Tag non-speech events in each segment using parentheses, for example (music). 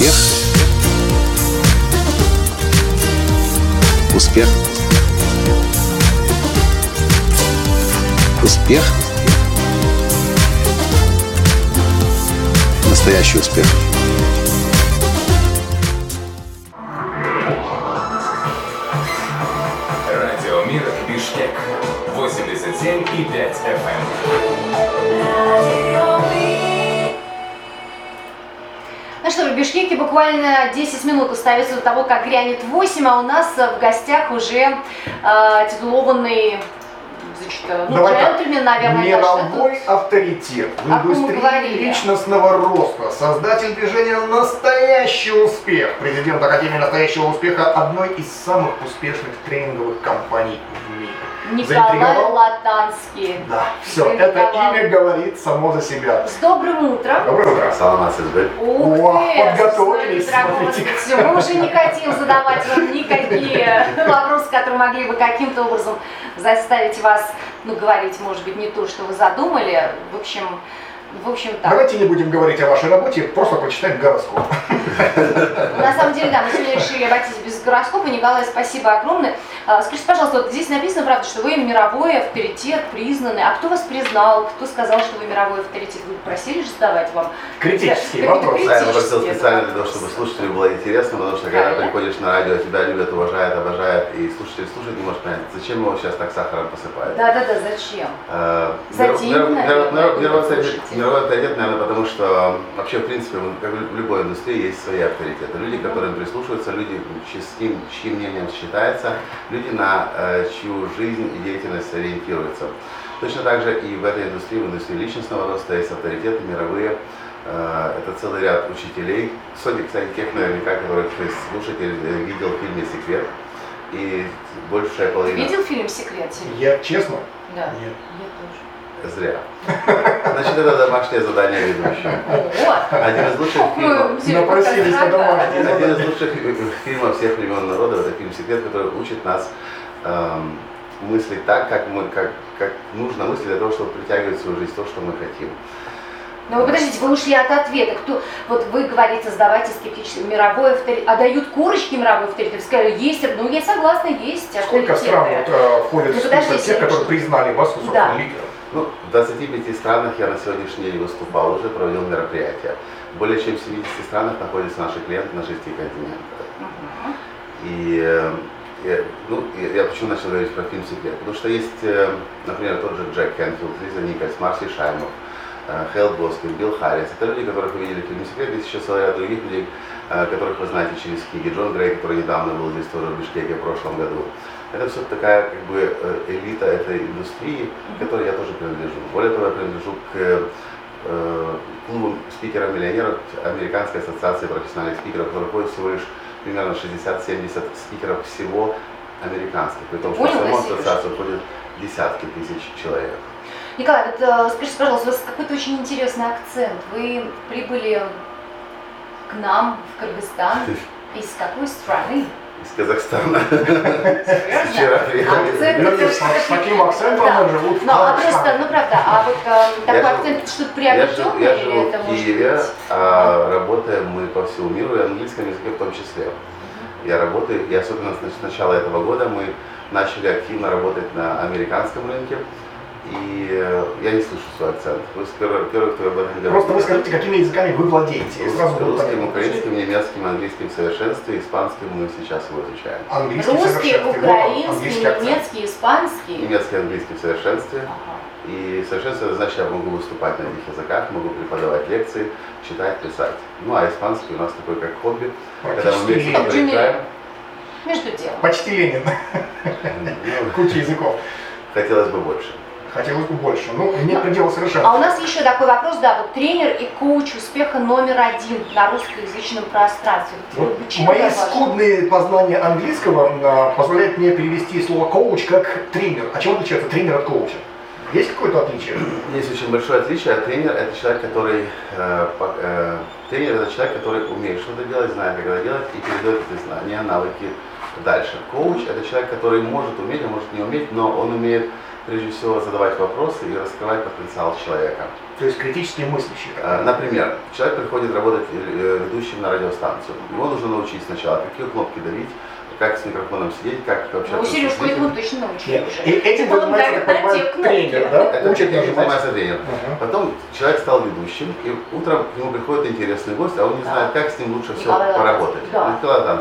Успех. Успех. Успех. Настоящий успех. Радио Мир Бишкек. 87 и 5 FM. Ну что, в Бишкеке буквально 10 минут остается до того, как грянет 8, а у нас в гостях уже э, титулованный значит, э, ну, Давай так. джентльмен, наверное, Мировой даже авторитет в индустрии личностного роста, создатель движения «Настоящий успех», президент Академии настоящего успеха одной из самых успешных тренинговых компаний в мире. Николай? Латанский. Да, все, это имя говорит само за себя. С добрым утром. Доброе утро. Саламат Сизбек. Ух О, ты, подготовились, смотрите. Мы уже не хотим задавать вам никакие вопросы, которые могли бы каким-то образом заставить вас, ну, говорить, может быть, не то, что вы задумали. В общем, в общем, так. Давайте не будем говорить о вашей работе, просто почитаем гороскоп. На самом деле, да, мы сегодня решили обойтись без гороскопа. Николай, спасибо огромное. А, Скажите, пожалуйста, вот здесь написано, правда, что вы мировой авторитет, признанный. А кто вас признал? Кто сказал, что вы мировой авторитет? Вы просили же задавать вам? Критический какие-то вопрос. Да, я критические специально для того, вопросы. чтобы слушателю было интересно, потому что когда Правильно. приходишь на радио, тебя любят, уважают, обожают, и слушатель слушать не может понять, зачем его сейчас так сахаром посыпают. Да-да-да, зачем? Э, За миров- деньги, миров- наверное, миров- миров- будут Мировой авторитет, слушать. Мировой авторитет, наверное, потому что вообще, в принципе, как в любой индустрии есть свои авторитеты. Люди, которым прислушиваются, люди, с кем- чьим мнением считается, люди, на э, чью жизнь и деятельность ориентируются. Точно так же и в этой индустрии, в индустрии личностного роста есть авторитеты мировые. Э, Это целый ряд учителей. Сотни, кстати, тех наверняка, которых то есть, слушатель э, видел в фильме «Секрет». И большая Ты половина... видел фильм «Секрет»? Я честно? Да. Нет. Я тоже. Зря. Значит, это домашнее задание ведущего. Один из лучших фильмов. Напросились на домашнее Один, один из лучших э, фильмов всех времен народа, это фильм «Секрет», который учит нас эм, мыслить так, как, мы, как, как нужно мыслить для того, чтобы притягивать в свою жизнь то, что мы хотим. Но вы подождите, вы ушли от ответа. Кто, вот вы говорите, сдавайте скептически, мировой авторитет, а дают корочки мировой авторитет. Вы сказали, есть, ну я согласна, есть Сколько авторитеты. стран вот, э, входит Ну, в список тех, которые признали вас, собственно, Да. лидером? Ну, в 25 странах я на сегодняшний день выступал, уже проводил мероприятия. Более чем в 70 странах находятся наши клиенты на 6 континентах. Мгм. И э, я, ну, я, я почему начал говорить про фильм «Секрет»? Потому что есть, э, например, тот же Джек Кенфилд, Лиза Никольс, Марси Шаймов, э, Хелл Боскин, Билл Харрис. Это люди, которых вы видели в фильме «Секрет». Есть еще целый ряд других людей, э, которых вы знаете через книги. Джон Грей, который недавно был здесь тоже в Бишкеке в прошлом году. Это все такая как бы э, элита этой индустрии, к которой я тоже принадлежу. Более того, я принадлежу к э, клубу спикеров-миллионеров Американской ассоциации профессиональных спикеров, в которой входит всего лишь примерно 60-70 спикеров всего американских, при том, что в саму ассоциацию входят десятки тысяч человек. Николай, вот э, скажите, пожалуйста, у вас какой-то очень интересный акцент. Вы прибыли к нам в Кыргызстан. (laughs) Из какой страны? Из Казахстана. Вчера приехали. Люди это с, таким акцентом живут в Ну, а просто, ну правда, а вот э, такой акцент что-то Я живу, приобретенное я или живу это в Киеве, а работаем мы по всему миру, и английском языке в том числе. Я работаю, и особенно с начала этого года мы начали активно работать на американском рынке, и э, я не слышу свой акцент. Вы первый, первый кто об этом говорит. Просто вы скажите, какими языками вы владеете? И сразу Русским, украинским, немецким, английским в совершенстве, испанским мы сейчас его изучаем. Английский Русский, совершенстве. Украинский, немецкий, испанский. Немецкий, английский в совершенстве. Ага. И совершенство это значит, я могу выступать на этих языках, могу преподавать лекции, читать, писать. Ну а испанский у нас такой как хобби. Когда мы вместе приезжаем, Между делом. Почти Ленин. ну, Куча языков. хотелось бы больше. Хотелось бы больше. Ну, нет предела А у совершенно. нас еще такой вопрос, да, вот тренер и коуч успеха номер один на русскоязычном пространстве. Вот Чем мои скудные познания английского а, позволяют мне перевести слово коуч как тренер. А чем отличается тренер от коуча? Есть какое-то отличие? Есть очень большое отличие. Тренер это человек, который э, по- э, тренер это человек, который умеет что-то делать, знает, как это делать, и передает эти знания, навыки дальше. Коуч это человек, который может уметь, а может не уметь, но он умеет прежде всего задавать вопросы и раскрывать потенциал человека. То есть критически мыслящие. так Э, Например, человек приходит работать э, ведущим на радиостанцию. Его нужно научить сначала, какие кнопки давить, как с микрофоном сидеть, как Ну, общаться Сереж, со зрителем. поэтому точно научили уже. И этим Это занимается, те понимаю, тренер, да? Это Учит этим занимается тренер. Потом человек стал ведущим, и утром к нему приходит интересный гость, а он не знает, как с ним лучше Латанский. поработать. Да. Николай.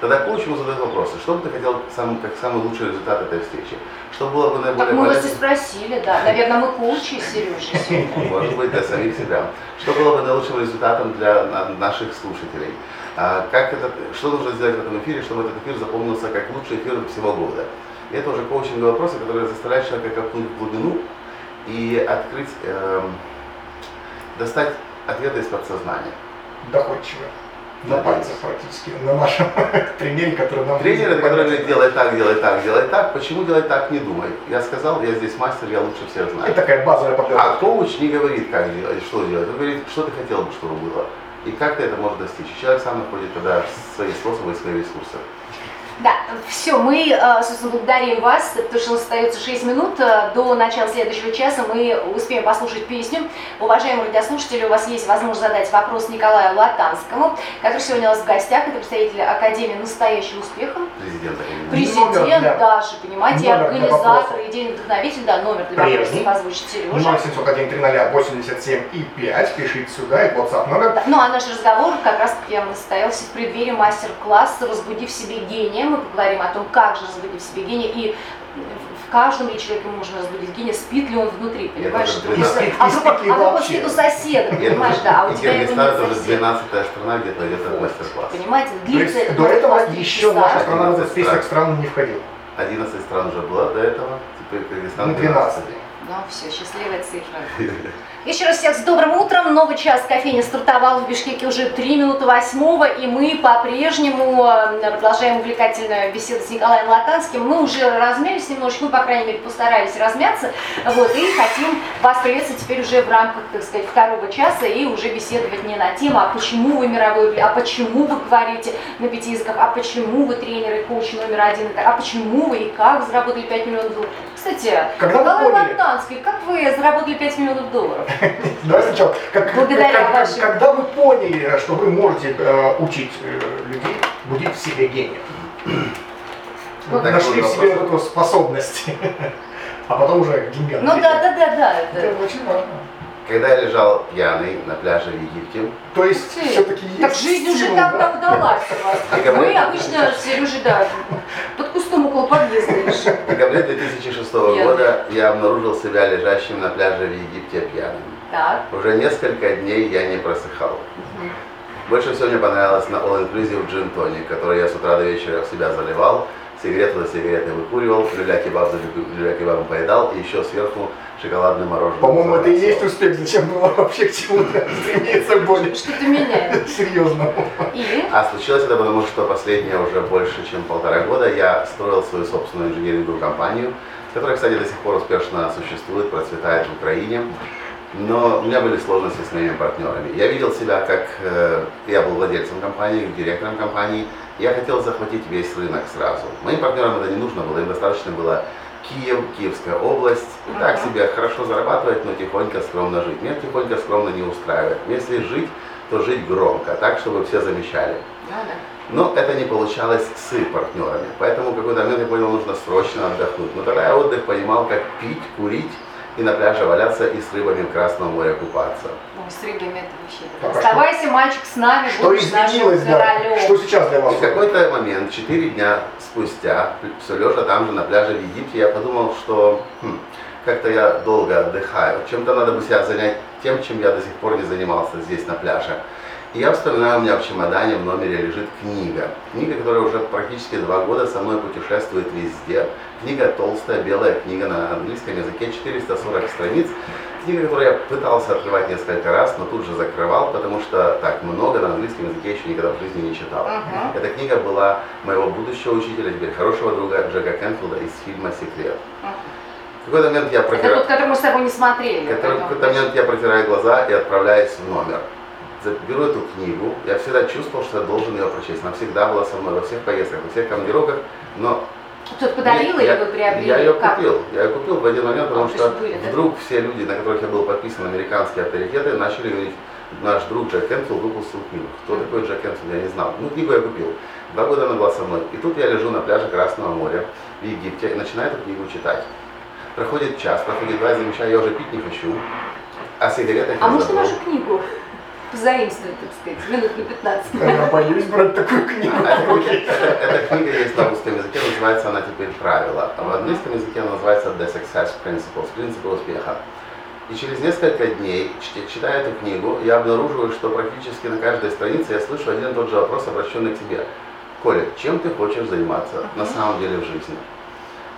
Тогда коуч ему задает вопросы. Что бы ты хотел сам, как самый лучший результат этой встречи? Что было бы Так наиболее мы вас и спросили, да. Наверное, мы коучи, Сережа, сегодня. Может быть, для самих себя. Что было бы наилучшим результатом для на- наших слушателей? А, Как это, что нужно сделать в этом эфире, чтобы этот эфир запомнился как лучший эфир всего года? И это уже коучинговые вопросы, которые заставляют человека копнуть в глубину и открыть, эм, достать ответы из подсознания. Доходчиво. На Да. пальцах практически. На нашем (laughs) тренере, который нам... Тренер, это который говорит, делай так, делай так, делай так. Почему делай так, не думай. Я сказал, я здесь мастер, я лучше всех Это знаю. такая базовая А подготовка. коуч не говорит, как делать, что делать. Он говорит, что ты хотел бы, чтобы было. И как ты это можешь достичь. Человек сам находит тогда свои способы и свои ресурсы. Да, все, мы, э, собственно, благодарим вас, потому что у нас остается 6 минут э, до начала следующего часа. Мы успеем послушать песню. Уважаемые радиослушатели, у вас есть возможность задать вопрос Николаю Латанскому, который сегодня у нас в гостях. Это представитель Академии настоящего успеха. Президент. Президент Номер даже, понимаете, и номер организатор, идейный вдохновитель, да, номер для Прежний. вопросов озвучит Сережа. 0701 300 87 и 5. Пишите сюда, это WhatsApp номер. Да, Ну а наш разговор как раз таки состоялся в преддверии мастер-класса «Разбуди в себе гения». Мы поговорим о том, как же разбудить в себе гения и в каждом ли человеке можно разбудить гения, спит ли он внутри, понимаешь? тоже Вдруг- И спит, а спит ли а он вообще? спит у соседа, это понимаешь, да, а у тебя его нет это уже соседа. 12 страна, где пройдет этот мастер-класс. Понимаете, длится это до этого 23 еще наша страна в этот 11 список стран. не входила. 11 стран уже было до этого, теперь Кыргызстан Ну, 12. Ну все, счастливая цифра. (laughs) Еще раз всех с добрым утром. Новый час кофейни стартовал в Бишкеке уже 3 минуты восьмого, и мы по-прежнему э, продолжаем увлекательную беседу с Николаем Латанским. Мы уже размялись немножечко, мы, по крайней мере, постарались размяться, вот, и хотим вас приветствовать теперь уже в рамках, так сказать, второго часа и уже беседовать не на тему, а почему вы мировой, а почему вы говорите на пяти языках, а почему вы тренер и коуч номер один, а почему вы и как заработали 5 миллионов долларов. Кстати, Когда вы поняли? Латанский, как вы заработали 5 миллионов долларов? (laughs) Давай сначала. Как, Благодаря вашим- Когда вы поняли, что вы можете э, учить э, людей будить в себе гения? Нашли в себе эту способность. (laughs) А потом уже гениально. Ну да, да, да, да. Это очень важно. Когда я лежал пьяный на пляже в Египте, То есть Слушайте, все-таки есть Так жизнь уже стимул, давно да? удалась у вас. (laughs) Мы обычно с Сережей, да, под кустом около подъезда лежим. в декабре 2006 Пьяный. года я обнаружил себя лежащим на пляже в Египте пьяным. Так. Уже несколько дней я не просыхал. Больше всего мне понравилось на All Inclusive Gin Tonic, который я с утра до вечера в себя заливал, сигарету за сигаретой выкуривал, люля-кебаб за лю- люля-кебабом поедал, и еще сверху шоколадное мороженое. По-моему, это и есть успех. Зачем было вообще к чему-то стремиться более Что-то меняет. серьезному? И? А случилось это потому, что последние уже больше, чем полтора года я строил свою собственную инженеринговую компанию, которая, кстати, до сих пор успешно существует, процветает в Украине. Но у меня были сложности с моими партнерами. Я видел себя как... э, я был владельцем компании, директором компании. Я хотел захватить весь рынок сразу. Моим партнерам это не нужно было, им достаточно было Киев, Киевская область. И так себе хорошо зарабатывать, но тихонько, скромно жить. Меня тихонько, скромно не устраивает. Если жить, то жить громко, так, чтобы все замечали. Но это не получалось с партнерами. Поэтому в какой-то момент я понял, нужно срочно отдохнуть. Но тогда я отдых понимал, как пить, курить и на пляже валяться и с рыбами в Красном море купаться. Ну, с рыбами это вообще. Так, а Оставайся, мальчик, с нами, Что будешь нашим да? королем. Что сейчас для И вас? в какой-то момент, четыре дня спустя, все лежа там же на пляже в Египте, я подумал, что хм, как-то я долго отдыхаю. Чем-то надо бы себя занять тем, чем я до сих пор не занимался здесь на пляже. И я вспоминаю, у меня в чемодане в номере лежит книга. Книга, которая уже практически два года со мной путешествует везде. Книга толстая, белая книга на английском языке, 440 страниц. Книга, которую я пытался открывать несколько раз, но тут же закрывал, потому что так много на английском языке еще никогда в жизни не читал. Мгм. Эта книга была моего будущего учителя, теперь хорошего друга Джека Кенфилда из фильма «Секрет». В какой-то момент я Это протираю... тот, который мы с тобой не смотрели. В какой-то момент я протираю глаза и отправляюсь в номер. Беру эту книгу, я всегда чувствовал, что я должен ее прочесть. Она всегда была со мной во всех поездках, во всех командировках, но Кто-то подарил или вы приобрели? Я ее Как? купил. Я ее купил в один момент, потому А, то что были, да? вдруг все люди, на которых я был подписан, американские авторитеты, начали говорить, наш друг Джек Кенфилл выпустил книгу. Кто такой Джек Кенфилл, я не знал. Ну, книгу я купил. Два года она была со мной. И тут я лежу на пляже Красного моря в Египте и начинаю эту книгу читать. Проходит час, проходит два, замечаю, я уже пить не хочу. А сигареты А можно вашу книгу позаимствовать, так сказать, минут на 15? Я (laughs) боюсь брать такую книгу руки. Эта книга есть на русском языке, называется она теперь «Правила». А в английском языке она называется «The Success Principles», «Принципы успеха». И через несколько дней, читая эту книгу, я обнаруживаю, что практически на каждой странице я слышу один и тот же вопрос, обращенный к тебе. Коля, чем ты хочешь заниматься на самом деле в жизни?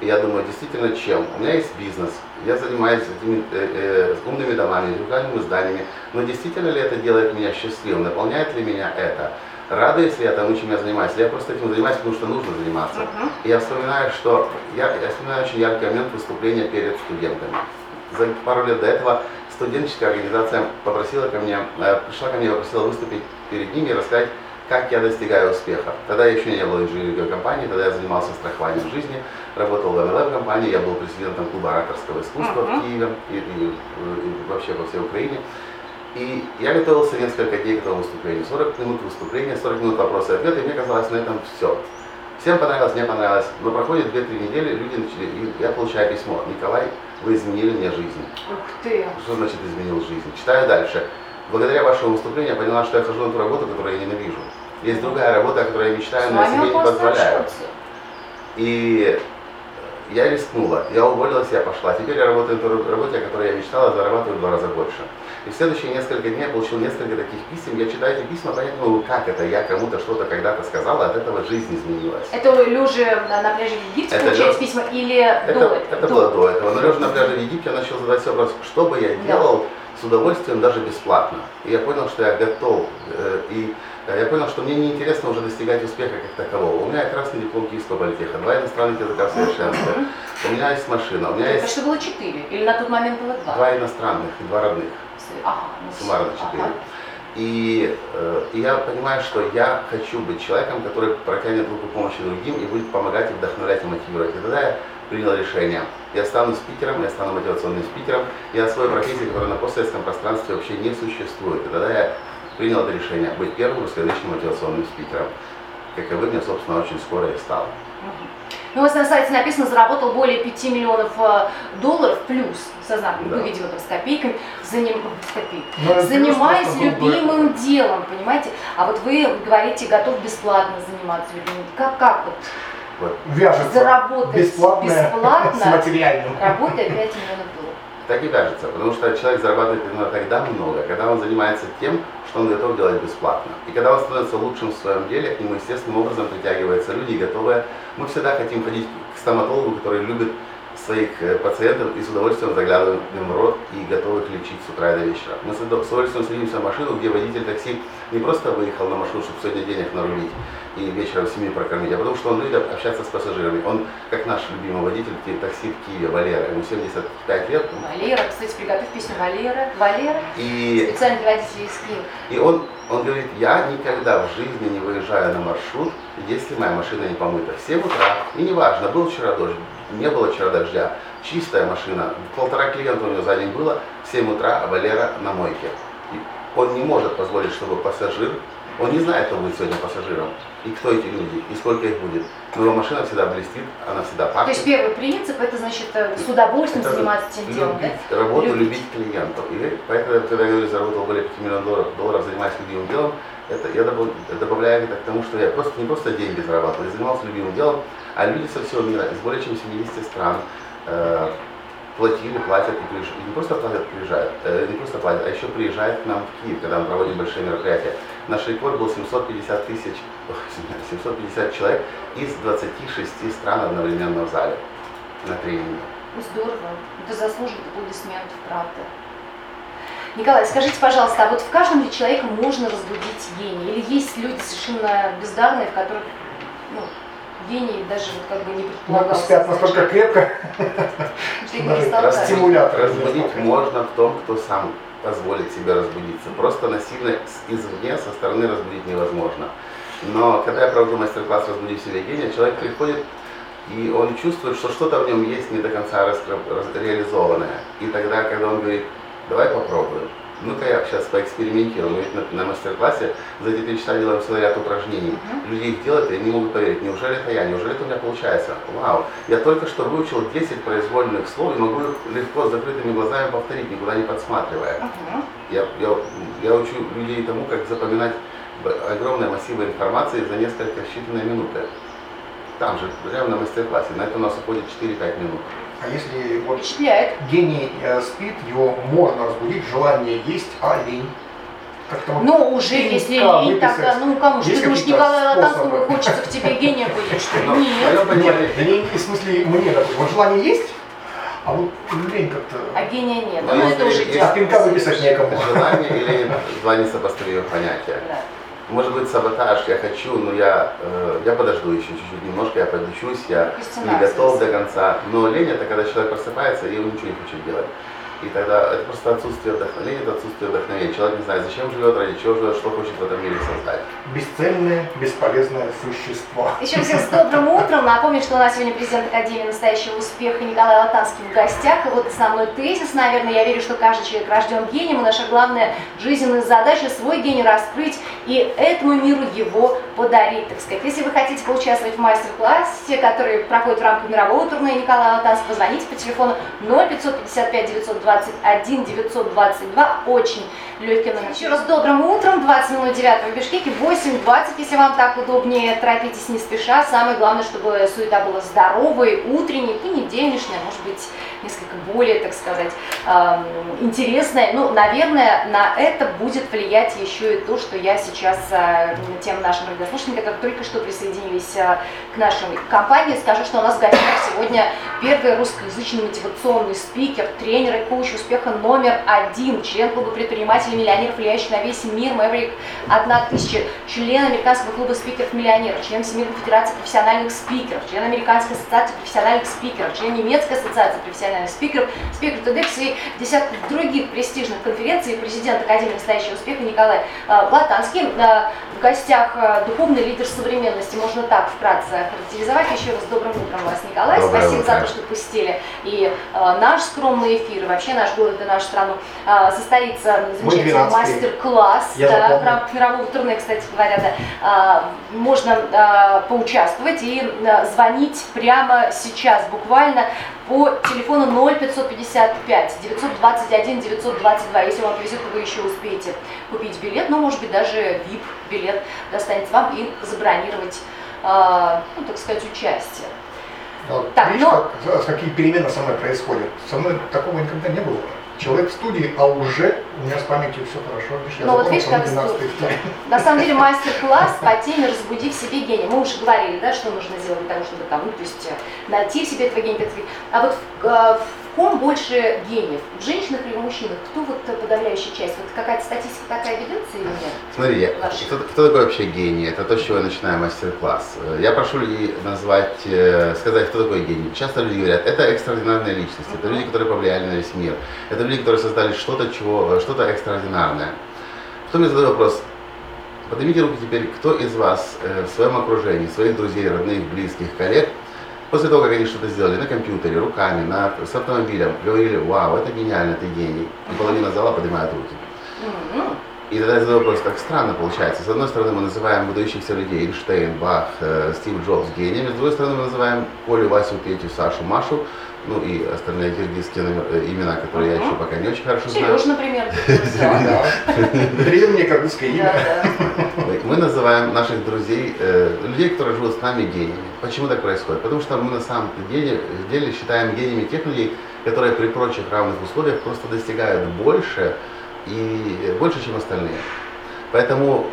И я думаю, действительно, чем? У меня есть бизнес, я занимаюсь этими э, э, умными домами, индивидуальными зданиями, но действительно ли это делает меня счастливым, наполняет ли меня это? Радуюсь ли я тому, чем я занимаюсь? Я просто этим занимаюсь, потому что нужно заниматься? Мгм. И я вспоминаю, что я, я вспоминаю очень яркий момент выступления перед студентами. За пару лет до этого студенческая организация попросила ко мне, э, пришла ко мне и попросила выступить перед ними и рассказать, как я достигаю успеха. Тогда я еще не был инженерной компании, тогда я занимался страхованием жизни, работал в MLM компании, я был президентом клуба ораторского искусства Мгм. в Киеве и, и- и вообще по всей Украине. И я готовился несколько дней к этому выступлению. 40 минут выступления, 40 минут вопросы и ответы, и мне казалось, на этом все. Всем понравилось, мне понравилось. Но проходит 2-3 недели, люди начали, и я получаю письмо. Николай, вы изменили мне жизнь. Ух ты! Что значит изменил жизнь? Читаю дальше. Благодаря вашему выступлению я поняла, что я хожу на ту работу, которую я ненавижу. Есть другая работа, о которой я мечтаю, но я себе не позволяю. И я рискнула, я уволилась, я пошла. Теперь я работаю на той работе, о которой я мечтала, зарабатываю в два раза больше. И в следующие несколько дней я получил несколько таких писем. Я читаю эти письма, не могу, как это. Я кому-то что-то когда-то сказала, от этого жизнь изменилась. Это лежа на, на пляже в Египте Это получались лёж- письма или Это, до? это было до этого. Но лежа на пляже в Египте, я начал задавать себе вопрос, что бы я Да. С удовольствием, даже бесплатно. И я понял, что я готов. э, И э, я понял, что мне неинтересно уже достигать успеха как такового. У меня красный диплом Киевского политеха, два иностранных языка в совершенстве. У меня есть машина, у меня Это есть что было четыре? Или на тот момент было два? два иностранных и два родных. Ага, ну, Суммарно четыре. Ага. И, э, и я понимаю, что я хочу быть человеком, который протянет руку помощи другим и будет помогать и вдохновлять и мотивировать. И тогда я принял решение. Я стану спикером, я стану мотивационным спикером. Я освою профессию, которая на постсоветском пространстве вообще не существует. И тогда я принял это решение быть первым русскоязычным мотивационным спикером. Каковым я, собственно, очень скоро и стал. Ну, у вас на сайте написано, заработал более 5 миллионов э, долларов плюс, со знаком, Да. ну, видимо, там, с копейками, заним... с. Ну, занимаясь бы- любимым делом, понимаете? А вот вы говорите, готов бесплатно заниматься любимым. Как, как вот, Вот. Вяжется Заработать бесплатное бесплатно. с материальным. работая 5 миллионов долларов? Так и кажется, потому что человек зарабатывает именно тогда много, когда он занимается тем, что он готов делать бесплатно. И когда он становится лучшим в своем деле, к нему естественным образом притягиваются люди, готовые. Мы всегда хотим ходить к стоматологу, который любит своих э, пациентов и с удовольствием заглядываем им в рот и готовы их лечить с утра до вечера. Мы с удов- с удовольствием садимся в машину, где водитель такси не просто выехал на маршрут, чтобы сегодня денег нарулить и вечером семью прокормить, а потому что он любит общаться с пассажирами. Он, как наш любимый водитель такси в Киеве, Валера, ему 75 лет, Валера, кстати, приготовь песню Валера. Валера, и специально для водителей из Киева. и он, он говорит, я никогда в жизни не выезжаю на маршрут, если моя машина не помыта. В 7 утра, и неважно, был вчера дождь, не было вчера дождя, чистая машина, полтора клиента у него за день было, в 7 утра, а Валера на мойке. И он не может позволить, чтобы пассажир, он не знает, кто будет сегодня пассажиром, и кто эти люди, и сколько их будет. Но его машина всегда блестит, она всегда То пахнет. есть первый принцип это значит э, с удовольствием Это заниматься тем делом, да? работу, Любить. любить клиентов. И поэтому, когда я говорю, заработал более 5 миллионов долларов, долларов занимаясь любимым делом, это я добав- добавляю это к тому, что я просто не просто деньги зарабатывал, я занимался любимым делом, а люди со всего мира, из более чем 70 стран, э, платили, платят и приезжают. Не просто платят, приезжают, э, не просто платят, а еще приезжают к нам в Киев, когда мы проводим большие мероприятия. Наш рекорд был 750 тысяч, ох, извиняюсь, 750 человек из 26 стран одновременно в зале на тренинге. Ну, здорово. Это заслуживает аплодисментов, правда. Николай, скажите, пожалуйста, а вот в каждом ли человеке можно разбудить гений? Или есть люди совершенно бездарные, в которых ну, гений даже вот как бы не Ну, предполагался? спят настолько крепко, (laughs) что стимулятор. Разбудить можно в том, кто сам позволит себе разбудиться. Просто насильно извне, со стороны разбудить невозможно. Но когда я провожу мастер-класс «Разбуди в себе гения», человек приходит И он чувствует, что что-то в нем есть не до конца реализованное. И тогда, когда он говорит, давай попробуем, ну-ка я сейчас поэкспериментирую. Мы ведь на, на мастер-классе за эти три часа делаем целый ряд упражнений. Люди их делают и не могут поверить, неужели это я, неужели это у меня получается? Вау, я только что выучил 10 произвольных слов и могу их легко с закрытыми глазами повторить, никуда не подсматривая. Мгм. Я, я, я учу людей тому, как запоминать огромные массивы информации за несколько считанные минуты. Там же, прямо на мастер-классе. На это у нас уходит 4-5 минут. А если вот Впечатляет. гений э, спит, его можно разбудить, желание есть, а лень. Как-то вот Ну, уже если лень, так, выписать. ну, кому же, Есть ты думаешь, какие-то Николаю способы? хочется к тебе гения будет, что ли? Ну, Нет. в Нет, лень, в смысле, мне, вот желание есть, а вот лень как-то... А гения нет. Ну, Ну, если это уже есть диагноз. пинка выписать некому. Желание или два несопоставимых понятия. Да. Может быть саботаж, я хочу, но я, э, я подожду еще чуть-чуть немножко, я подучусь, я не готов до конца. Но лень это когда человек просыпается и он ничего не хочет делать. И тогда это просто отсутствие вдохновения, это отсутствие вдохновения. Человек не знает, зачем живет, ради чего живет, что хочет в этом мире создать. Бесцельное, бесполезное существо. (laughs) Еще всех с добрым утром. Напомню, что у нас сегодня президент Академии настоящего успеха Николай Латанский в гостях. И вот основной тезис, наверное, я верю, что каждый человек рожден гением, и наша главная жизненная задача свой гений раскрыть и этому миру его подарить, так сказать. Если вы хотите поучаствовать в мастер-классе, который проходит в рамках мирового турне Николая Латанского, позвоните по телефону 0555 921 922. Очень легкий номер. Еще раз добрым утром, 20 минут 9 в Бишкеке, 8.20, если вам так удобнее, торопитесь не спеша. Самое главное, чтобы суета была здоровой, утренней, понедельничной, может быть, несколько более, так сказать, эм, интересная. Ну, наверное, на это будет влиять еще и то, что я сейчас э, тем нашим радиослушателям, которые только что присоединились э, к нашей компании, скажу, что у нас в гостях сегодня первый русскоязычный мотивационный спикер, тренер и коуч успеха номер один, член клуба предпринимателей миллионеров, влияющий на весь мир, Мэврик 1000, член американского клуба спикеров-миллионеров, член Всемирной Федерации профессиональных спикеров, член Американской ассоциации профессиональных спикеров, член Немецкой ассоциации профессиональных спикеров, спикер TEDx и десятки других престижных конференций, президент Академии настоящего успеха Николай э, Блатанский. Э, В гостях э, духовный лидер современности, можно так вкратце характеризовать. Еще раз добрым утром вас, Николай. Доброе Спасибо утро. за то, что посетили и э, наш скромный эфир, и вообще наш город и нашу страну. Состоится замечательный 12-й. мастер-класс да, в рамках мирового турне, кстати говоря, да. Можно поучаствовать и звонить прямо сейчас, буквально по телефону 0555 921 922. Если вам повезет, вы еще успеете купить билет, ну, может быть, даже VIP-билет достанется вам и забронировать, э, ну, так сказать, участие. Вот, Так, видишь, ну- как, какие перемены со мной происходят. Со мной такого никогда не было. Человек в студии, а уже у меня с памятью все хорошо. Видишь, я Ну, вот видишь, как 12 здорово. в студии. На самом деле (laughs) мастер-класс по теме «Разбуди в себе гения». Мы уже говорили, да, что нужно сделать для того, чтобы там, ну, то есть э, найти в себе этого гения. А вот в, э, в ком больше гениев? В женщинах или в мужчинах? Кто вот э, подавляющая часть? Вот какая-то статистика такая ведется или нет? Смотри, я- Ваши. кто, кто такой вообще гений? Это то, с чего я начинаю мастер-класс. Э, Я прошу людей назвать, э, сказать, кто такой гений. Часто люди говорят, это экстраординарные личности, это люди, которые повлияли на весь мир, это люди, которые создали что-то, чего, что-то экстраординарное. Потом я задаю вопрос, поднимите руки теперь, кто из вас э, в своем окружении, своих друзей, родных, близких, коллег, после того, как они что-то сделали на компьютере, руками, на, с автомобилем, говорили, вау, это гениально, ты гений. И половина зала поднимает руки. И тогда я задаю вопрос, как странно получается. С одной стороны, мы называем выдающихся людей Эйнштейн, Бах, э, Стив Джобс гениями, с другой стороны, мы называем Колю, Васю, Петю, Сашу, Машу, ну и остальные киргизские номер- э, имена, которые я еще пока не очень хорошо знаю. Сереж, например. (laughs) Древнее кыргызское имя. Мы называем наших друзей, э, людей, которые живут с нами, гениями. Почему так происходит? Потому что мы на самом деле, деле считаем гениями тех людей, которые при прочих равных условиях просто достигают больше и больше, чем остальные. Поэтому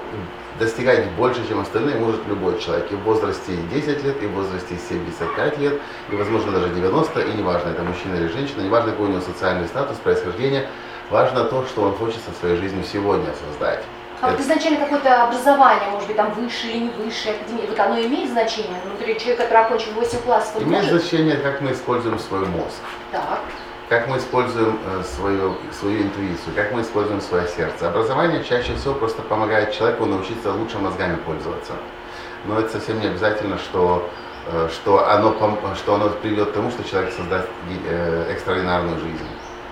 достигать больше, чем остальные, может любой человек и в возрасте 10 лет, и в возрасте 75 лет, и, возможно, даже 90, и неважно, это мужчина или женщина, неважно, какой у него социальный статус, происхождение, важно то, что он хочет со своей жизнью сегодня создать. А вот изначально какое-то образование, может быть, там высшее или не высшее, академия, вот оно имеет значение внутри человека, который окончил 8 классов, Имеет может? значение, как мы используем свой мозг, Так. Как мы используем э, свою, свою интуицию, как мы используем свое сердце. Образование чаще всего просто помогает человеку научиться лучше мозгами пользоваться. Но это совсем не обязательно, что э, что оно, что оно приведет к тому, что человек создаст э, экстраординарную жизнь.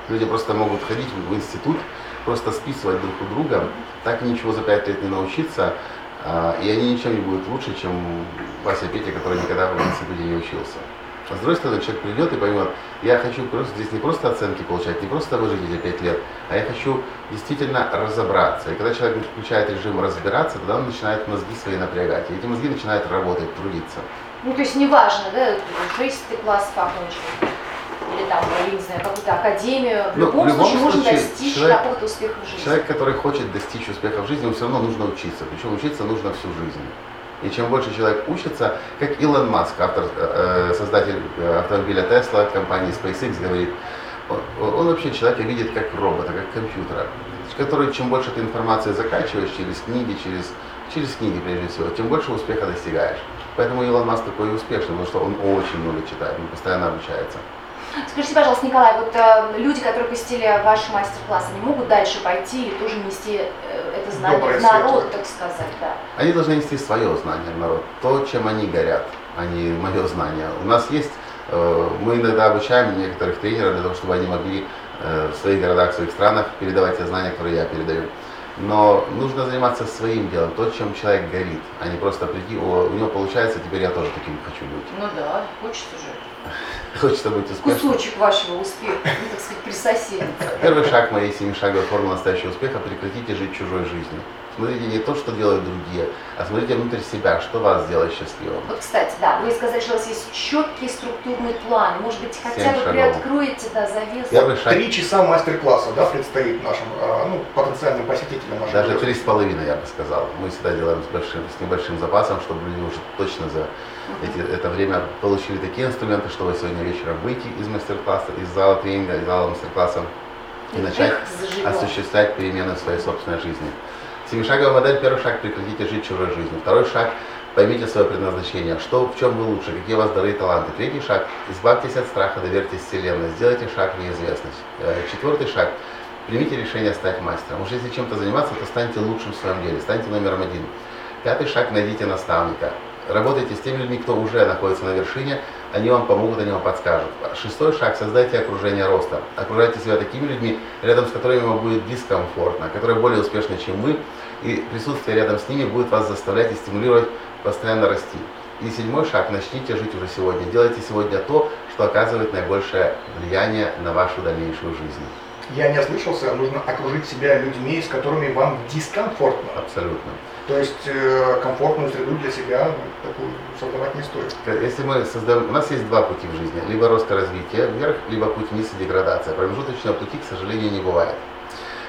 Люди просто могут ходить в институт, просто списывать друг у друга, так ничего за пять лет не научиться, а, и они ничем не будут лучше, чем Вася Петя, который никогда в институте не учился. А с другой стороны, человек придет и поймет, я хочу просто здесь не просто оценки получать, не просто выжить эти пять лет, а я хочу действительно разобраться. И когда человек включает режим разбираться, тогда он начинает мозги свои напрягать. И эти мозги начинают работать, трудиться. Ну, то есть неважно, да, 6 класс окончил, или там, я не знаю, какую-то академию. В Ну, любом, в любом случае можно достичь человек- какого-то успеха в жизни. Человек, который хочет достичь успеха в жизни, ему все равно нужно учиться. Причем учиться нужно всю жизнь. И чем больше человек учится, как Илон Маск, автор, э, создатель э, автомобиля Tesla, компании SpaceX, говорит, он, он вообще человека видит как робота, как компьютера, который чем больше ты информации закачиваешь через книги, через, через книги прежде всего, тем больше успеха достигаешь. Поэтому Илон Маск такой успешный, потому что он очень много читает, он постоянно обучается. Скажите, пожалуйста, Николай, вот э, люди, которые посетили ваш мастер-класс, они могут дальше пойти и тоже нести э, это знание Доброе в народ, светлое. так сказать, да. Они должны нести свое знание в народ, то, чем они горят, а не мое знание. У нас есть, э, мы иногда обучаем некоторых тренеров для того, чтобы они могли э, в своих городах, в своих странах передавать те знания, которые я передаю. Но нужно заниматься своим делом, то, чем человек горит, а не просто прийти, о, у него получается, теперь я тоже таким хочу быть. Ну да, хочется же. (laughs) Хочется быть успешным. Кусочек вашего успеха, ну, так сказать, присоседиться. Первый шаг моей семишаговой формулы настоящего успеха – прекратите жить чужой жизнью. Смотрите не то, что делают другие, а смотрите внутрь себя, что вас сделает счастливым. Вот, кстати, да, вы сказали, что у вас есть четкий структурный план. Может быть, хотя Семь бы шагов. приоткроете, да, завесу. Первый шаг Три часа мастер-класса, да, предстоит нашим, а, ну, потенциальным посетителям нашего Даже три с половиной, я бы сказал. Мы всегда делаем с, большим, с небольшим запасом, чтобы люди уже точно за эти, это время получили такие инструменты, чтобы сегодня вечером выйти из мастер-класса, из зала тренинга, из зала мастер-класса и начать Их заживем. осуществлять перемены в своей собственной жизни. Семишаговая модель, первый шаг – прекратите жить чужой жизнью. Второй шаг – поймите свое предназначение, что, в чем вы лучше, какие у вас дары и таланты. Третий шаг – избавьтесь от страха, доверьтесь Вселенной, сделайте шаг в неизвестность. Э, Четвертый шаг – примите решение стать мастером. Уж если чем-то заниматься, то станьте лучшим в своем деле, станьте номером один. Пятый шаг – найдите наставника. Работайте с теми людьми, кто уже находится на вершине, они вам помогут, они вам подскажут. Шестой шаг – создайте окружение роста. Окружайте себя такими людьми, рядом с которыми вам будет дискомфортно, которые более успешны, чем вы, и присутствие рядом с ними будет вас заставлять и стимулировать постоянно расти. И седьмой шаг – начните жить уже сегодня. Делайте сегодня то, что оказывает наибольшее влияние на вашу дальнейшую жизнь. Я не ослышался, нужно окружить себя людьми, с которыми вам дискомфортно. Абсолютно. То есть э, комфортную среду для себя ну, такую создавать не стоит. Если мы создаем, у нас есть два пути в жизни, либо рост и развитие вверх, либо путь вниз и деградация. Промежуточного пути, к сожалению, не бывает.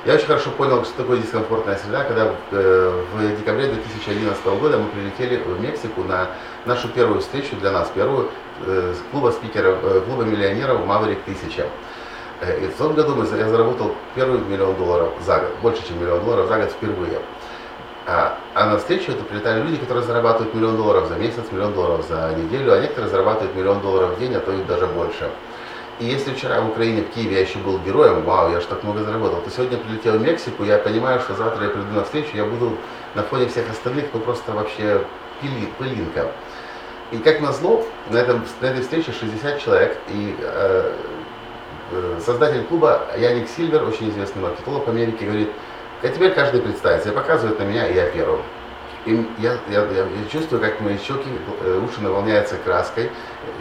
Я очень хорошо понял, что такое дискомфортная среда, когда э, в декабре 2011 года мы прилетели в Мексику на нашу первую встречу для нас, первую э, с клуба спикеров, клуба миллионеров Maverick 1000. Э, И в том году я заработал первый миллион долларов за год, больше, чем миллион долларов за год впервые. А, а на встречу это прилетали люди, которые зарабатывают миллион долларов за месяц, миллион долларов за неделю, а некоторые зарабатывают миллион долларов в день, а то и даже больше. И если вчера в Украине, в Киеве я еще был героем, вау, я же так много заработал, то сегодня прилетел в Мексику, я понимаю, что завтра я приду на встречу, я буду на фоне всех остальных, ну просто вообще пили, пылинка. И как назло, на, этом, на этой встрече 60 человек, и э, э, создатель клуба Яник Сильвер, очень известный маркетолог в Америке, говорит, а теперь каждый представится, и показывает на меня, и я первым. И я, я, я, я чувствую, как мои щеки, э, уши наполняются краской,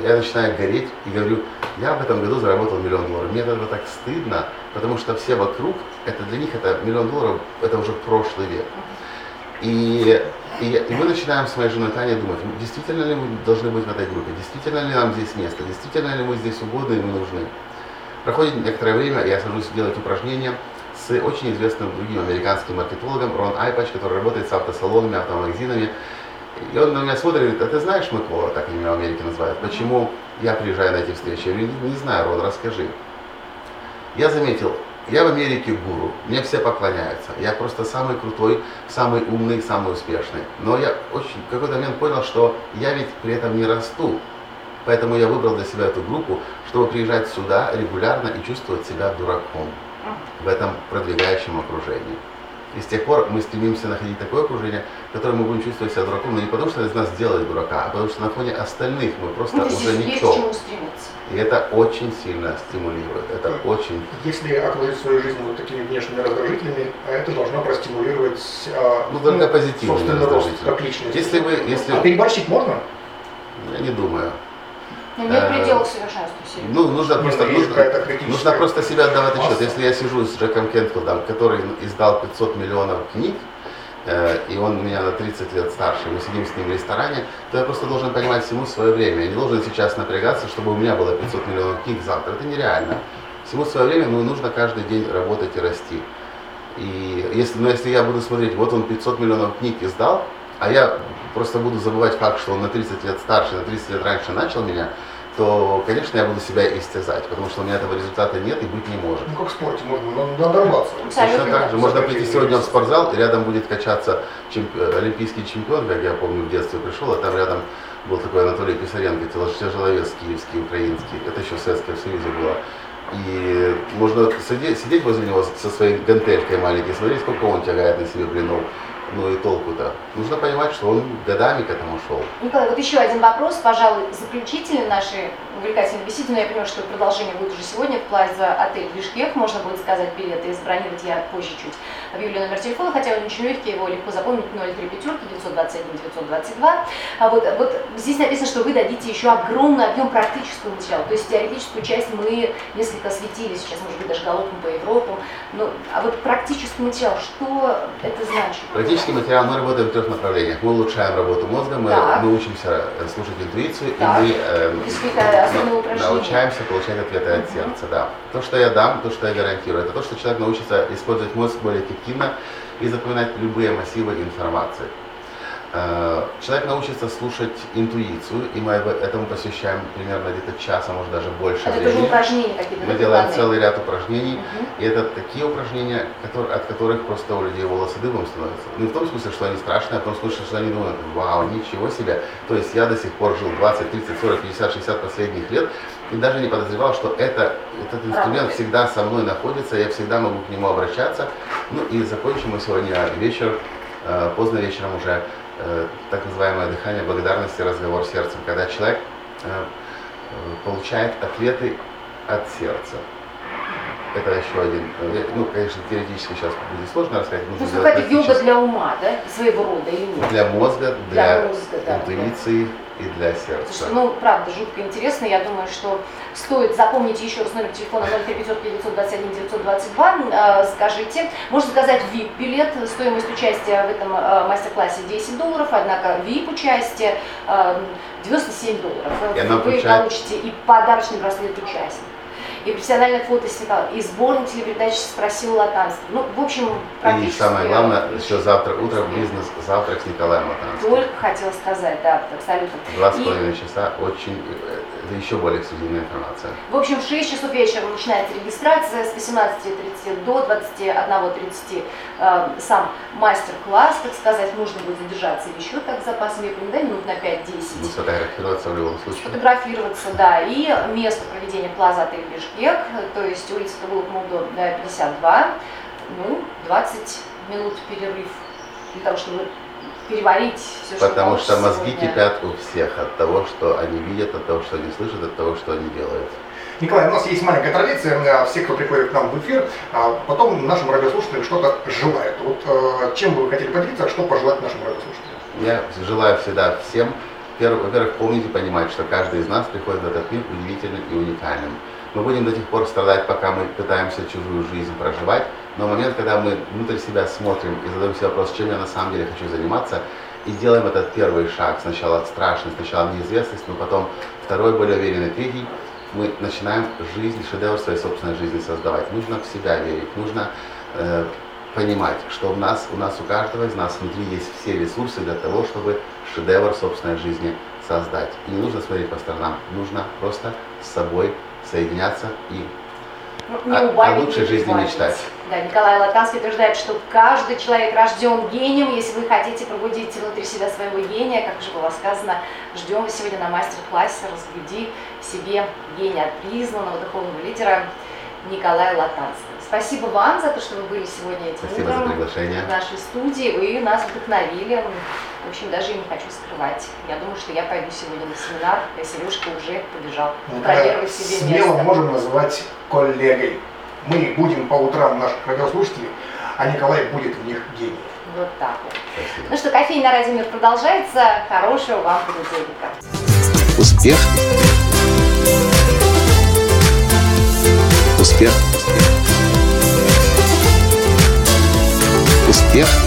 я начинаю гореть и говорю, я в этом году заработал миллион долларов. Мне этого так стыдно, потому что все вокруг, это для них это миллион долларов, это уже прошлый век. И, и, я- и мы начинаем с моей женой Таней думать, «Ну, действительно ли мы должны быть в этой группе, действительно ли нам здесь место, действительно ли мы здесь угодны и мы нужны. Проходит некоторое время, я сажусь делать упражнения очень известным другим американским маркетологом Рон Айпач, который работает с автосалонами, автомагазинами. И он на меня смотрит и говорит, а ты знаешь Микола, так они в Америке называют, почему я приезжаю на эти встречи? Я говорю, не знаю, Рон, расскажи. Я заметил, я в Америке гуру, мне все поклоняются. Я просто самый крутой, самый умный, самый успешный. Но я очень в какой-то момент понял, что я ведь при этом не расту. Поэтому я выбрал для себя эту группу, чтобы приезжать сюда регулярно и чувствовать себя дураком в этом продвигающем окружении. И с тех пор мы стремимся находить такое окружение, в котором мы будем чувствовать себя дураком, но не потому, что из нас делает дурака, а потому что на фоне остальных мы просто Ну, уже никто. И это очень сильно стимулирует. Это очень Если окружить свою жизнь вот такими внешними раздражителями, это должно простимулировать а, Ну, только собственный рост раздражители. как личности. Если вы, если, А переборщить можно? я не думаю. Ну, нет Э, пределов совершенству серьезно. Ну, нужно Нет, просто, есть нужно, нужно просто себе отдавать отчет. масса. Если я сижу с Джеком Кентфилдом, который издал 500 миллионов книг, э, и он меня на 30 лет старше, мы сидим с ним в ресторане, то я просто должен понимать всему свое время. Я не должен сейчас напрягаться, чтобы у меня было 500 миллионов книг завтра. Это нереально. Всему свое время, ну, нужно каждый день работать и расти. И если, ну, если я буду смотреть, вот он 500 миллионов книг издал, а я просто буду забывать факт, что он на 30 лет старше, на 30 лет раньше начал меня, то, конечно, я буду себя истязать, потому что у меня этого результата нет и быть не может. Ну, как в спорте, можно надо надорваться. Абсолютно. Точно так же. Можно прийти сегодня в спортзал, и рядом будет качаться чемпи- олимпийский чемпион, как я помню, в детстве пришел, а там рядом был такой Анатолий Писаренко, тяжеловес киевский, украинский. Это еще в Советском Союзе было. И можно сидеть, сидеть возле него со своей гантелькой маленькой, смотреть, сколько он тягает на себе блинов. Ну и толку-то. Нужно понимать, что он годами к этому шел. Николай, вот еще один вопрос, пожалуй, заключительный нашей увлекательной беседы, но я понимаю, что продолжение будет уже сегодня в Плаза отель Бишкек, можно будет сказать билеты и забронировать я позже чуть объявлю номер телефона, хотя он очень легкий, его легко запомнить 03 пятерки 921 922. А вот, вот здесь написано, что вы дадите еще огромный объем практического материала, то есть теоретическую часть мы несколько осветили, сейчас, может быть, даже галопом по Европам, но, а вот практический материал, что это значит? Практический материал мы работаем в трех направлениях. Мы улучшаем работу мозга, мы, Так. мы учимся э, слушать интуицию, Так. и мы эм, на- упражнения? научаемся получать ответы от сердца. Да. То, что я дам, то, что я гарантирую, это то, что человек научится использовать мозг более эффективно и запоминать любые массивы информации. Э, Человек научится слушать интуицию, и мы этому посвящаем примерно где-то час, а может даже больше Это тоже времени. упражнения какие-то, Мы делаем прикладные? целый ряд упражнений, Мгм. и это такие упражнения, которые- от которых просто у людей волосы дыбом становятся. Не в том смысле, что они страшные, а в том смысле, что они думают, вау, ничего себе. То есть я до сих пор жил 20, 30, 40, 50, 60 последних лет и даже не подозревал, что это, этот инструмент всегда со мной находится, я всегда могу к нему обращаться. Ну и закончим мы сегодня вечер, э, поздно вечером уже, э, так называемое дыхание благодарности, разговор с сердцем, когда человек э, получает ответы от сердца. Это еще один. Ну, конечно, теоретически сейчас будет сложно рассказать. То Нужно есть сделать какая-то йога для ума, да, своего рода или нет? Для мозга, Для для, мозга, да. интуиции и для сердца. что, ну, правда, жутко интересно. Я думаю, что стоит запомнить еще раз номер телефона 03500 921 922. Э, Скажите, можно заказать VIP-билет. Стоимость участия в этом э, мастер-классе 10 долларов, однако VIP-участие э, 97 долларов. И Вы включает- получите и подарочный браслет участника. И профессиональное фото с Николаем, и сборник телепередачи «Спросил Латанский». Ну, в общем, И практически... самое главное, еще завтра утром бизнес-завтрак с Николаем Латанским. Только хотела сказать, да, абсолютно. Два с И- половиной часа, очень, э, это еще более эксклюзивная информация. В общем, в 6 часов вечера начинается регистрация, с 18.30 до 21.30 э, сам мастер-класс, так сказать, нужно будет задержаться еще так с запасом, да, минут на 5-10. Буду сфотографироваться в любом случае. Сфотографироваться, да, и место проведения плаза отель Бишкек, то есть улица Молдо 52, ну, 20 минут перерыв для того, чтобы переварить все, что Потому что мозги сегодня. кипят у всех от того, что они видят, от того, что они слышат, от того, что они делают. Николай, у нас есть маленькая традиция, э, все, кто приходит к нам в эфир, а потом нашим радиослушателям что-то желают. Вот э, чем бы вы хотели поделиться, а что пожелать нашим радиослушателям? Я желаю всегда всем, перв- во-первых, помнить и понимать, что каждый из нас приходит в этот мир удивительным и уникальным. Мы будем до тех пор страдать, пока мы пытаемся чужую жизнь проживать, но момент, когда мы внутрь себя смотрим и задаем себе вопрос, чем я на самом деле хочу заниматься, и делаем этот первый шаг, сначала страшный, сначала неизвестность, но потом второй, более уверенный, третий, мы начинаем жизнь, шедевр своей собственной жизни создавать. Нужно в себя верить, нужно э, понимать, что у нас, у нас у каждого из нас внутри есть все ресурсы для того, чтобы шедевр собственной жизни создать. И не нужно смотреть по сторонам, нужно просто с собой соединяться и Ну, не о- о убавить, лучшей не жизни мечтать. Да, Николай Латанский утверждает, что каждый человек рожден гением. Если вы хотите пробудить внутри себя своего гения, как уже было сказано, ждем вас сегодня на мастер-классе «Разбуди себе гения» от признанного духовного лидера Николай Латанский. Спасибо вам за то, что вы были сегодня этим Спасибо за утром приглашение. в нашей студии. Вы нас вдохновили. В общем, даже и не хочу скрывать. Я думаю, что я пойду сегодня на семинар, а Сережка уже побежал Николая бронировать себе смело место. можем называть коллегой. Мы будем по утрам наших радиослушателей, а Николай будет в них гений. Вот так вот. Спасибо. Ну что, кофейня на Радио Мир продолжается. Хорошего вам понедельника. Успех. Успех. Успех.